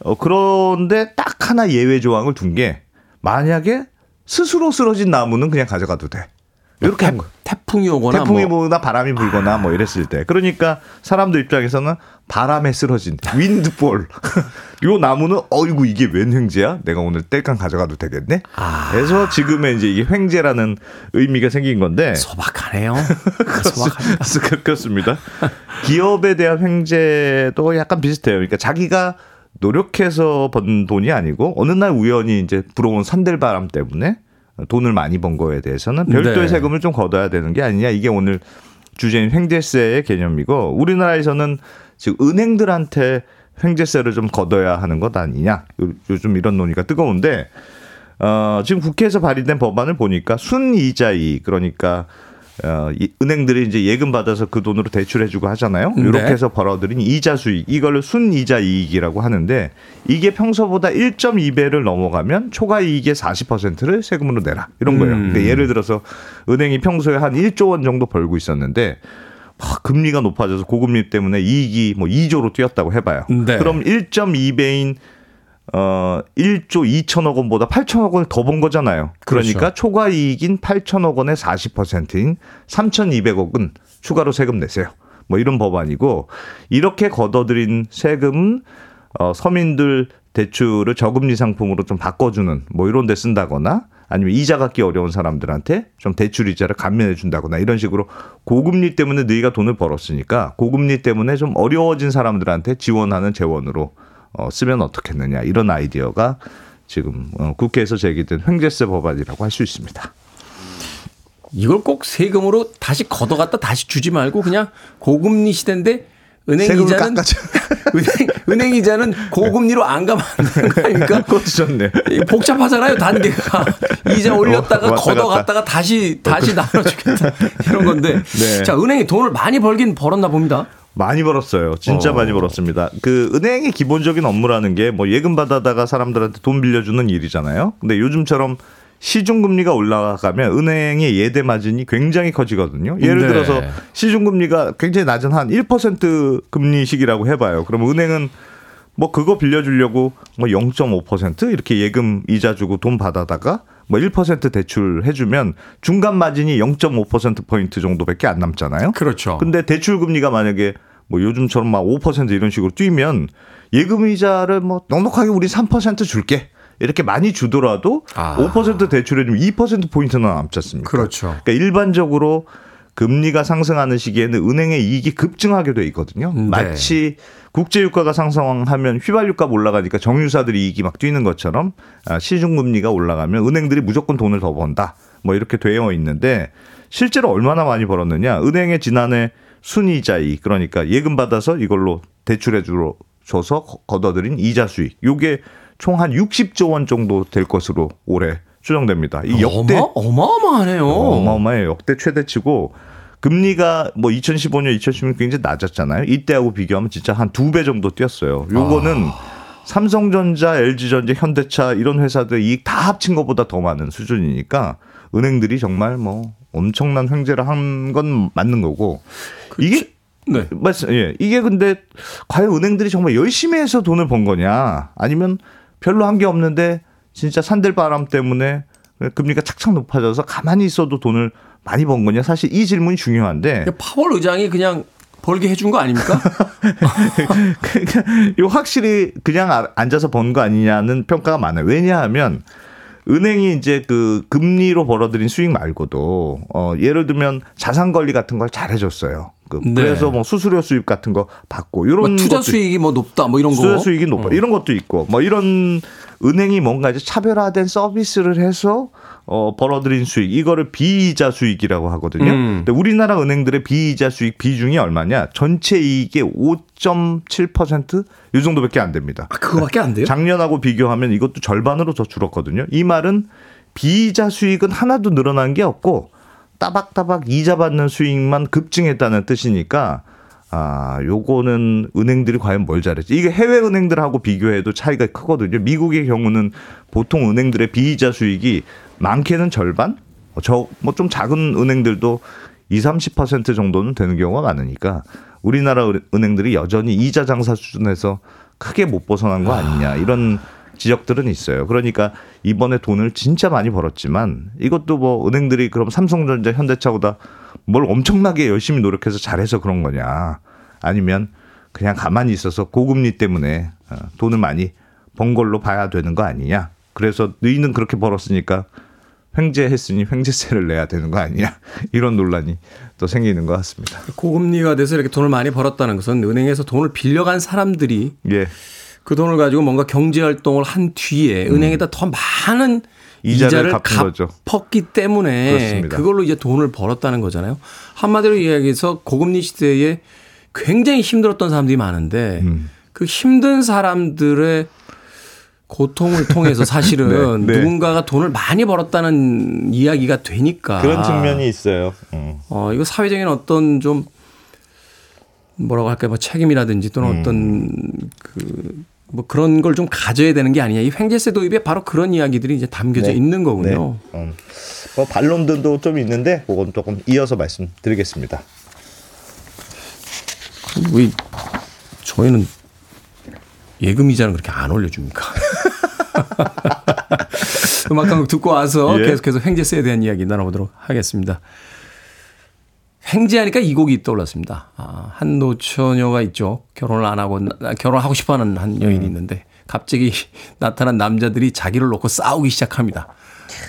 어, 그런데 딱 하나 예외 조항을 둔 게 만약에 스스로 쓰러진 나무는 그냥 가져가도 돼. 이렇게 한 거. 태풍이 오거나 태풍이 뭐 뭐나 바람이 불거나 뭐 이랬을 때. 그러니까 사람들 입장에서는 바람에 쓰러진 윈드볼. 요 나무는 어이구 이게 웬 횡재야? 내가 오늘 땔감 가져가도 되겠네. 아. 그래서 지금의 이제 이게 횡재라는 의미가 생긴 건데. 소박하네요. 소박합니다. 그- 그렇습니다. 기업에 대한 횡재도 약간 비슷해요. 그러니까 자기가 노력해서 번 돈이 아니고 어느 날 우연히 이제 불어온 산들바람 때문에 돈을 많이 번 거에 대해서는 별도의 네. 세금을 좀 걷어야 되는 게 아니냐. 이게 오늘 주제인 횡재세의 개념이고 우리나라에서는 지금 은행들한테 횡재세를 좀 걷어야 하는 것 아니냐. 요- 요즘 이런 논의가 뜨거운데 어, 지금 국회에서 발의된 법안을 보니까 순이자이 그러니까 어, 이 은행들이 이제 예금 받아서 그 돈으로 대출해주고 하잖아요. 네. 이렇게 해서 벌어들인 이자 수익 이걸 순이자 이익이라고 하는데 이게 평소보다 1.2배를 넘어가면 초과 이익의 40%를 세금으로 내라 이런 거예요. 음. 근데 예를 들어서 은행이 평소에 한 1조 원 정도 벌고 있었는데 막 금리가 높아져서 고금리 때문에 이익이 뭐 2조로 뛰었다고 해봐요. 네. 그럼 1.2배인 어 1조 2천억 원보다 8천억 원을 더번 거잖아요. 그러니까 그렇죠. 초과 이익인 8천억 원의 40%인 3,200억은 추가로 세금 내세요. 뭐 이런 법안이고 이렇게 걷어들인 세금은 어 서민들 대출을 저금리 상품으로 좀 바꿔주는 뭐 이런 데 쓴다거나 아니면 이자 갚기 어려운 사람들한테 좀 대출 이자를 감면해 준다거나 이런 식으로 고금리 때문에 너희가 돈을 벌었으니까 고금리 때문에 좀 어려워진 사람들한테 지원하는 재원으로 어, 쓰면 어떻겠느냐 이런 아이디어가 지금 어, 국회에서 제기된 횡재세 법안이라고 할 수 있습니다. 이걸 꼭 세금으로 다시 걷어갔다 다시 주지 말고 그냥 고금리 시대인데 은행 이자는. 은행, 은행 이자는 고금리로 안 가면 안 되는 거 아닙니까? 그것도 복잡하잖아요, 단계가. 이자 올렸다가 어, 걷어갔다가 다시, 다시 나눠주겠다. 이런 건데. 네. 자, 은행이 돈을 많이 벌긴 벌었나 봅니다. 많이 벌었어요. 진짜 어. 많이 벌었습니다. 그 은행의 기본적인 업무라는 게 뭐 예금 받아다가 사람들한테 돈 빌려주는 일이잖아요. 근데 요즘처럼 시중금리가 올라가면 은행의 예대 마진이 굉장히 커지거든요. 예를 네. 들어서 시중금리가 굉장히 낮은 한 1% 금리식이라고 해봐요. 그러면 은행은 뭐 그거 빌려주려고 뭐 0.5% 이렇게 예금 이자 주고 돈 받아다가 뭐 1% 대출 해주면 중간 마진이 0.5% 포인트 정도밖에 안 남잖아요. 그렇죠. 근데 대출 금리가 만약에 뭐 요즘처럼 막 5% 이런 식으로 뛰면 예금 이자를 뭐 넉넉하게 우리 3% 줄게. 이렇게 많이 주더라도 아. 5% 대출해 주면 2% 포인트는 남지 않습니까? 그렇죠. 그러니까 일반적으로 금리가 상승하는 시기에는 은행의 이익이 급증하게 돼 있거든요. 네. 마치 국제 유가가 상승하면 휘발유값 올라가니까 정유사들이 이익이 막 뛰는 것처럼 아, 시중 금리가 올라가면 은행들이 무조건 돈을 더 번다. 뭐 이렇게 되어 있는데 실제로 얼마나 많이 벌었느냐? 은행의 지난해 순이자익 그러니까 예금 받아서 이걸로 대출해 주러 줘서 거- 걷어들인 이자 수익. 요게 총 한 60조 원 정도 될 것으로 올해 추정됩니다. 이 역대 어마, 어마어마하네요. 어마어마해요. 역대 최대치고 금리가 뭐 2015년, 2016년 굉장히 낮았잖아요. 이때하고 비교하면 진짜 한 두 배 정도 뛰었어요. 요거는 삼성전자, LG전자, 현대차 이런 회사들 이익 다 합친 것보다 더 많은 수준이니까 은행들이 정말 뭐 엄청난 횡재를 한 건 맞는 거고 이게 네. 맞습 예. 이게 근데 과연 은행들이 정말 열심히 해서 돈을 번 거냐 아니면 별로 한 게 없는데 진짜 산들바람 때문에 금리가 착착 높아져서 가만히 있어도 돈을 많이 번 거냐 사실 이 질문이 중요한데 파월 의장이 그냥 벌게 해준 거 아닙니까? 그러니까 이거 확실히 그냥 아- 앉아서 번 거 아니냐는 평가가 많아요. 왜냐하면 은행이 이제 그 금리로 벌어들인 수익 말고도 어 예를 들면 자산 관리 같은 걸 잘해줬어요. 그 네. 그래서 뭐 수수료 수입 같은 거 받고 이런 뭐 투자 수익이 뭐 높다 뭐 이런 거. 수요 수익이 높아. 이런 것도 있고 뭐 이런 은행이 뭔가 이제 차별화된 서비스를 해서 어 벌어들인 수익 이거를 비이자 수익이라고 하거든요. 음. 근데 우리나라 은행들의 비이자 수익 비중이 얼마냐? 전체 이익의 5.7%이 정도밖에 안 됩니다. 아, 그거밖에 안 돼요? 작년하고 비교하면 이것도 절반으로 더 줄었거든요. 이 말은 비이자 수익은 하나도 늘어난 게 없고 따박따박 이자 받는 수익만 급증했다는 뜻이니까 아, 요거는 은행들이 과연 뭘 잘했지? 이게 해외 은행들하고 비교해도 차이가 크거든요. 미국의 경우는 보통 은행들의 비이자 수익이 많게는 절반? 저 뭐 좀 작은 은행들도 20, 30% 정도는 되는 경우가 많으니까 우리나라 은- 은행들이 여전히 이자 장사 수준에서 크게 못 벗어난 거 아니냐 이런 지적들은 있어요. 그러니까 이번에 돈을 진짜 많이 벌었지만 이것도 뭐 은행들이 그럼 삼성전자, 현대차보다 뭘 엄청나게 열심히 노력해서 잘해서 그런 거냐 아니면 그냥 가만히 있어서 고금리 때문에 어, 돈을 많이 번 걸로 봐야 되는 거 아니냐. 그래서 너희는 그렇게 벌었으니까 횡재했으니 횡재세를 내야 되는 거 아니냐. 이런 논란이 또 생기는 것 같습니다. 고금리가 돼서 이렇게 돈을 많이 벌었다는 것은 은행에서 돈을 빌려간 사람들이 예. 그 돈을 가지고 뭔가 경제 활동을 한 뒤에 은행에다 더 많은 음. 이자를 이자를, 갚은 거죠. 갚았기 때문에 그렇습니다. 그걸로 이제 돈을 벌었다는 거잖아요. 한마디로 이야기해서 고금리 시대에 굉장히 힘들었던 사람들이 많은데 음. 그 힘든 사람들의 고통을 통해서 사실은 네, 네. 누군가가 돈을 많이 벌었다는 이야기가 되니까 그런 측면이 있어요. 음. 어, 이거 사회적인 어떤 좀 뭐라고 할까요? 뭐 책임이라든지 또는 음. 어떤 그 뭐 그런 걸 좀 가져야 되는 게 아니냐. 이 횡재세 도입에 바로 그런 이야기들이 이제 담겨져 네. 있는 거군요. 네. 음. 뭐 반론들도 좀 있는데 그건 조금 이어서 말씀드리겠습니다. 왜 저희는 예금 이자는 그렇게 안 올려줍니까? 음악 한곡 듣고 와서 예. 계속해서 횡재세에 대한 이야기 나눠보도록 하겠습니다. 횡재하니까 이 곡이 떠올랐습니다. 아, 한 노처녀가 있죠. 결혼을 안 하고 나- 결혼하고 싶어하는 한 여인이 있는데 갑자기 나타난 남자들이 자기를 놓고 싸우기 시작합니다.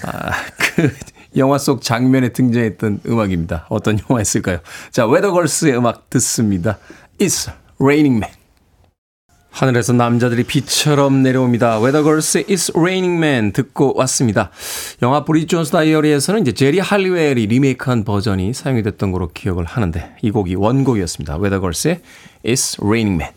아, 그 영화 속 장면에 등장했던 음악입니다. 어떤 영화였을까요? 자, 웨더걸스의 음악 듣습니다. It's Raining Men. 하늘에서 남자들이 비처럼 내려옵니다. 웨더걸스의 It's Raining Men 듣고 왔습니다. 영화 브리지 존스 다이어리에서는 이제 제리 할리웰이 리메이크한 버전이 사용이 됐던 걸로 기억을 하는데 이 곡이 원곡이었습니다. 웨더걸스의 It's Raining Men.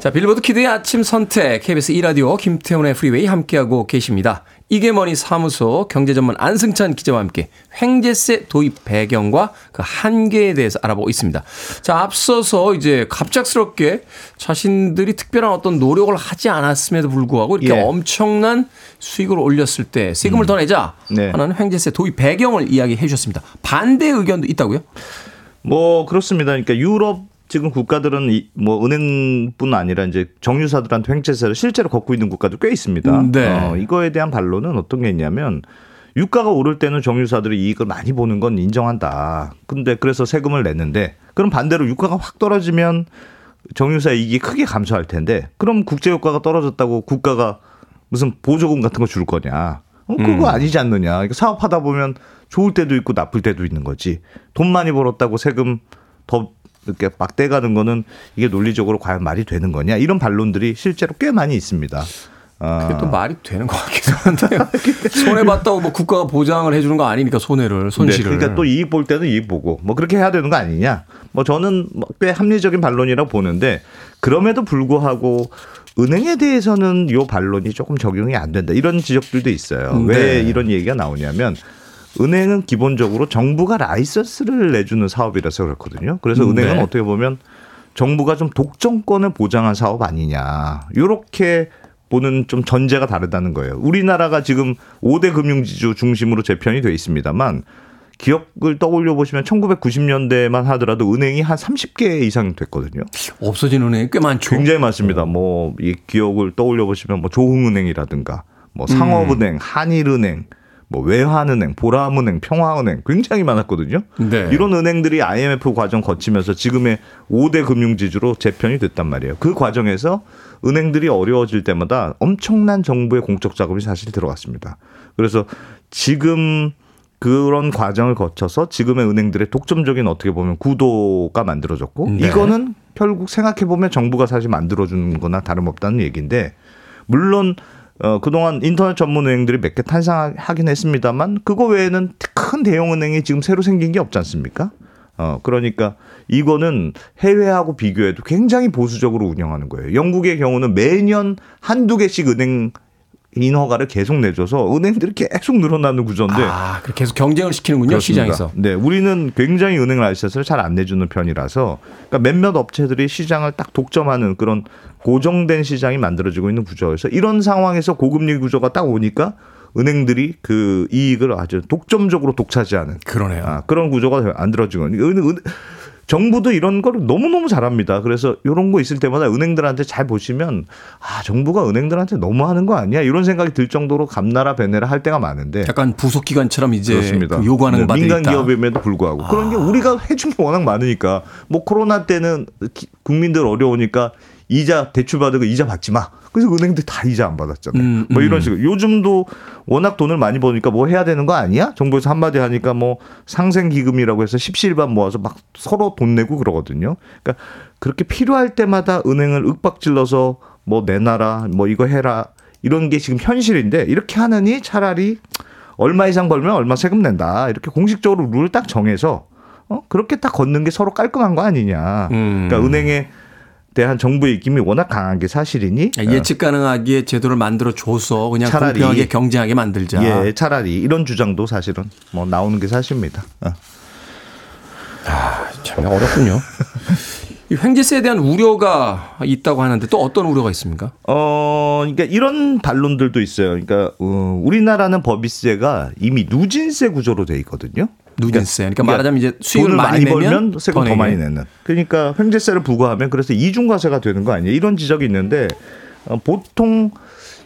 자, 빌보드 키드의 아침 선택 KBS 2라디오 김태훈의 프리웨이 함께하고 계십니다. 이게 머니 사무소 경제전문 안승찬 기자와 함께 횡재세 도입 배경과 그 한계에 대해서 알아보고 있습니다. 자, 앞서서 이제 갑작스럽게 자신들이 특별한 어떤 노력을 하지 않았음에도 불구하고 이렇게 예. 엄청난 수익을 올렸을 때 세금을 더 내자 네. 하는 횡재세 도입 배경을 이야기해 주셨습니다. 반대 의견도 있다고요? 뭐 그렇습니다. 그러니까 유럽 지금 국가들은 이, 뭐 은행뿐 아니라 이제 정유사들한테 횡재세를 실제로 걷고 있는 국가도 꽤 있습니다. 음, 네. 어, 이거에 대한 반론은 어떤 게 있냐면 유가가 오를 때는 정유사들이 이익을 많이 보는 건 인정한다. 근데 그래서 세금을 냈는데 그럼 반대로 유가가 확 떨어지면 정유사 이익이 크게 감소할 텐데 그럼 국제 유가가 떨어졌다고 국가가 무슨 보조금 같은 거 줄 거냐? 어, 그거 아니지 않느냐? 사업하다 보면 좋을 때도 있고 나쁠 때도 있는 거지. 돈 많이 벌었다고 세금 더 이렇게 막 떼가는 거는 이게 논리적으로 과연 말이 되는 거냐? 이런 반론들이 실제로 꽤 많이 있습니다. 아, 그게 또 말이 되는 것 같기도 한데요. 손해 봤다고 뭐 국가가 보장을 해주는 거 아니니까 손해를 네, 손실을. 그러니까 또 이익 볼 때는 이익 보고 뭐 그렇게 해야 되는 거 아니냐? 뭐 저는 뭐꽤 합리적인 반론이라고 보는데 그럼에도 불구하고 은행에 대해서는 요 반론이 조금 적용이 안 된다 이런 지적들도 있어요. 네. 왜 이런 얘기가 나오냐면 은행은 기본적으로 정부가 라이선스를 내주는 사업이라서 그렇거든요. 그래서 은행은 네. 어떻게 보면 정부가 좀 독점권을 보장한 사업 아니냐. 요렇게 보는 좀 전제가 다르다는 거예요. 우리나라가 지금 5대 금융지주 중심으로 재편이 돼 있습니다만 기억을 떠올려 보시면 1990년대만 하더라도 은행이 한 30개 이상 됐거든요. 없어진 은행이 꽤 많죠. 굉장히 많습니다. 뭐 이 기억을 떠올려 보시면 뭐 조흥은행이라든가 뭐 음. 상업은행, 한일은행, 뭐 외환은행, 보람은행, 평화은행 굉장히 많았거든요. 네. 이런 은행들이 IMF 과정 거치면서 지금의 5대 금융지주로 재편이 됐단 말이에요. 그 과정에서 은행들이 어려워질 때마다 엄청난 정부의 공적 자금이 사실 들어갔습니다. 그래서 지금 그런 과정을 거쳐서 지금의 은행들의 독점적인 어떻게 보면 구도가 만들어졌고 네. 이거는 결국 생각해 보면 정부가 사실 만들어 주는 거나 다름없다는 얘기인데 물론 어, 그동안 인터넷 전문 은행들이 몇 개 탄생하긴 했습니다만 그거 외에는 큰 대형 은행이 지금 새로 생긴 게 없지 않습니까? 어, 그러니까 이거는 해외하고 비교해도 굉장히 보수적으로 운영하는 거예요. 영국의 경우는 매년 한두 개씩 은행 인허가를 계속 내줘서 은행들이 계속 늘어나는 구조인데 아, 그렇게 계속 경쟁을 시키는군요, 그렇습니다. 시장에서. 네, 우리는 굉장히 은행 라이센스를 잘 안 내주는 편이라서 그러니까 몇몇 업체들이 시장을 딱 독점하는 그런 고정된 시장이 만들어지고 있는 구조여서 이런 상황에서 고금리 구조가 딱 오니까 은행들이 그 이익을 아주 독점적으로 독차지하는 그러네요. 아, 그런 구조가 만들어지고 은, 은, 정부도 이런 걸 너무너무 잘합니다. 그래서 이런 거 있을 때마다 은행들한테 잘 보시면 아, 정부가 은행들한테 너무 하는 거 아니야? 이런 생각이 들 정도로 감나라 배내라 할 때가 많은데 약간 부속 기관처럼 이제. 그 요구하는 네, 민간 있다. 기업임에도 불구하고 그런 게 우리가 해준 게 워낙 많으니까 뭐 코로나 때는 기- 국민들 어려우니까 이자 대출 받으고 이자 받지 마. 그래서 은행들 다 이자 안 받았잖아요. 음, 뭐 이런 음. 식으로 요즘도 워낙 돈을 많이 버니까 뭐 해야 되는 거 아니야? 정부에서 한마디 하니까 뭐 상생 기금이라고 해서 십시일반 모아서 막 서로 돈 내고 그러거든요. 그러니까 그렇게 필요할 때마다 은행을 윽박질러서 뭐 내놔라, 뭐 이거 해라 이런 게 지금 현실인데 이렇게 하느니 차라리 얼마 이상 벌면 얼마 세금 낸다. 이렇게 공식적으로 룰을 딱 정해서 어? 그렇게 딱 걷는 게 서로 깔끔한 거 아니냐. 음. 그러니까 은행에 대한 정부의 입김이 워낙 강한 게 사실이니 아, 예측 가능하게 제도를 만들어 줘서 그냥 차라리- 공평하게 경쟁하게 만들자. 예, 차라리 이런 주장도 사실은 뭐 나오는 게 사실입니다. 어. 참 어렵군요. 이 횡재세에 대한 우려가 있다고 하는데 또 어떤 우려가 있습니까? 어, 그러니까 이런 반론들도 있어요. 그러니까 어, 우리나라는 법인세가 이미 누진세 구조로 돼 있거든요. 누진세. 그러니까 말하자면 이제 수익을 많이, 많이, 내면 벌면 세금 더 내게. 많이 내는. 그러니까 횡재세를 부과하면 그래서 이중과세가 되는 거 아니에요? 이런 지적이 있는데 어, 보통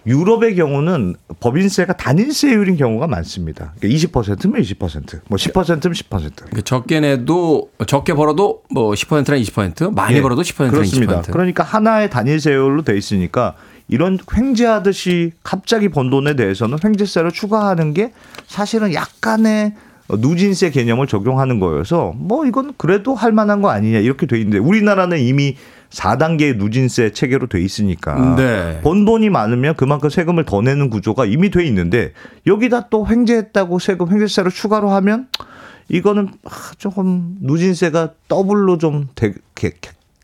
유럽의 경우는 법인세가 단일세율인 경우가 많습니다. 그러니까 20%면 20%, 뭐 10%면 10%. 그러니까 적게 내도 적게 벌어도 뭐 10%나 20% 많이 예, 벌어도 10%나 그렇습니다. 20%. 그러니까 하나의 단일세율로 돼 있으니까 이런 횡재하듯이 갑자기 번 돈에 대해서는 횡재세를 추가하는 게 사실은 약간의 누진세 개념을 적용하는 거여서 뭐 이건 그래도 할 만한 거 아니냐 이렇게 돼 있는데 우리나라는 이미 4단계의 누진세 체계로 돼 있으니까 네. 번 돈이 많으면 그만큼 세금을 더 내는 구조가 이미 돼 있는데 여기다 또 횡재했다고 세금 횡재세를 추가로 하면 이거는 아, 조금 누진세가 더블로 좀 개-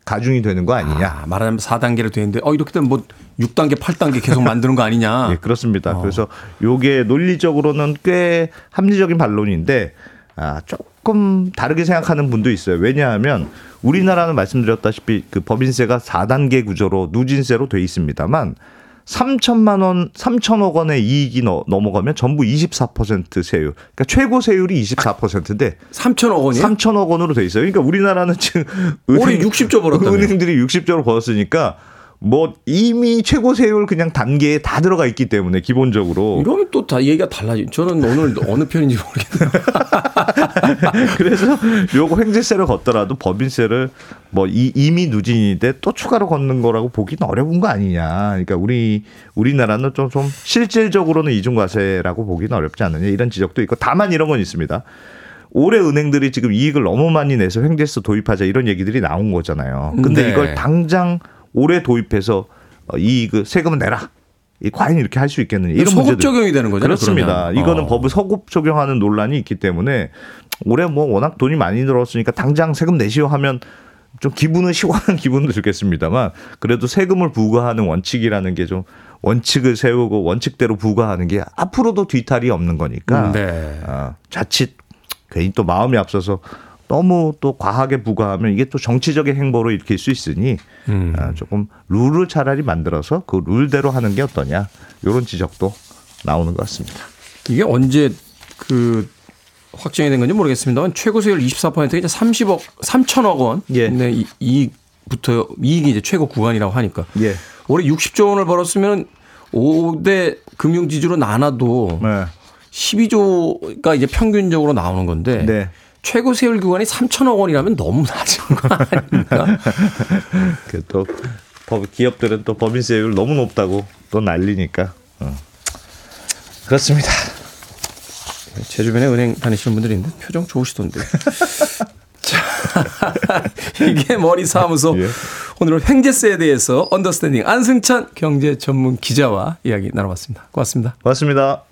가중이 되는 거 아니냐. 아, 말하자면 4단계로 돼 있는데 어 이렇게 되면 뭐 6단계, 8단계 계속 만드는 거 아니냐. 예, 그렇습니다. 그래서 요게 논리적으로는 꽤 합리적인 반론인데 아, 조금 다르게 생각하는 분도 있어요. 왜냐하면 우리나라는 말씀드렸다시피 그 법인세가 4단계 구조로 누진세로 돼 있습니다만 3천만 원, 3천억 원의 이익이 너- 넘어가면 전부 24% 세율. 그러니까 최고 세율이 24%인데 3천억 원이요? 3천억 원으로 돼 있어요. 그러니까 우리나라는 지금 올해 60조 벌었다며요. 은행들이 60조를 벌었으니까 뭐 이미 최고 세율 그냥 단계에 다 들어가 있기 때문에 기본적으로 이러면 또 다 얘기가 달라지. 저는 오늘 어느 편인지 모르겠네요. 그래서 요거 횡재세를 걷더라도 법인세를 뭐 이, 이미 누진인데 또 추가로 걷는 거라고 보기는 어려운 거 아니냐. 그러니까 우리 우리나라는 좀, 좀 실질적으로는 이중과세라고 보기는 어렵지 않느냐 이런 지적도 있고 다만 이런 건 있습니다. 올해 은행들이 지금 이익을 너무 많이 내서 횡재세 도입하자 이런 얘기들이 나온 거잖아요. 근데 네. 이걸 당장 올해 도입해서 어, 이익 세금을 내라. 이 과연 이렇게 할 수 있겠느냐 이런 소급. 적용이 되는 거잖아요, 그렇습니다. 그러면. 이거는 어. 법을 서급 적용하는 논란이 있기 때문에 올해 뭐 워낙 돈이 많이 들었으니까 당장 세금 내시오 하면 좀 기분은 시원한 기분도 들겠습니다만 그래도 세금을 부과하는 원칙이라는 게 좀 원칙을 세우고 원칙대로 부과하는 게 앞으로도 뒤탈이 없는 거니까 네. 아, 자칫 괜히 또 마음이 앞서서 너무 또 과하게 부과하면 이게 또 정치적인 행보로 일으킬 수 있으니 음. 아, 조금 룰을 차라리 만들어서 그 룰대로 하는 게 어떠냐 이런 지적도 나오는 것 같습니다. 이게 언제 그 확정이 된 건지 모르겠습니다만 최고 세율 24%가 이제 30억 3천억 원. 예. 네, 이- 이익부터 이익이 이제 최고 구간이라고 하니까. 예. 올해 60조 원을 벌었으면 5대 금융 지주로 나눠도 네. 12조가 이제 평균적으로 나오는 건데 네. 최고 세율 구간이 3천억 원이라면 너무 낮은 거 아닙니까? 그또 기업들은 또 법인세율 너무 높다고 또 난리니까. 어. 그렇습니다. 제 주변에 은행 다니시는 분들이 있는데 표정 좋으시던데. 자, 이게 머리 사무소. 예. 오늘은 횡재세에 대해서 언더스탠딩 안승찬 경제 전문 기자와 이야기 나눠봤습니다. 고맙습니다. 고맙습니다.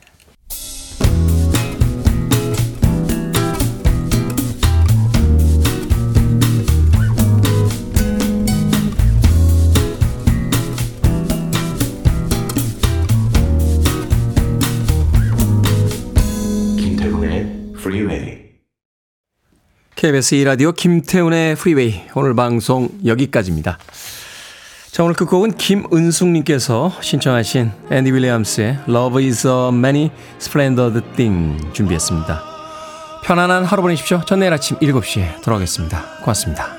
KBS 2라디오 김태훈의 프리웨이 오늘 방송 여기까지입니다. 자 오늘 끝곡은 김은숙님께서 신청하신 앤디 윌리엄스의 Love is a many splendid thing 준비했습니다. 편안한 하루 보내십시오. 전 내일 아침 7시에 돌아오겠습니다. 고맙습니다.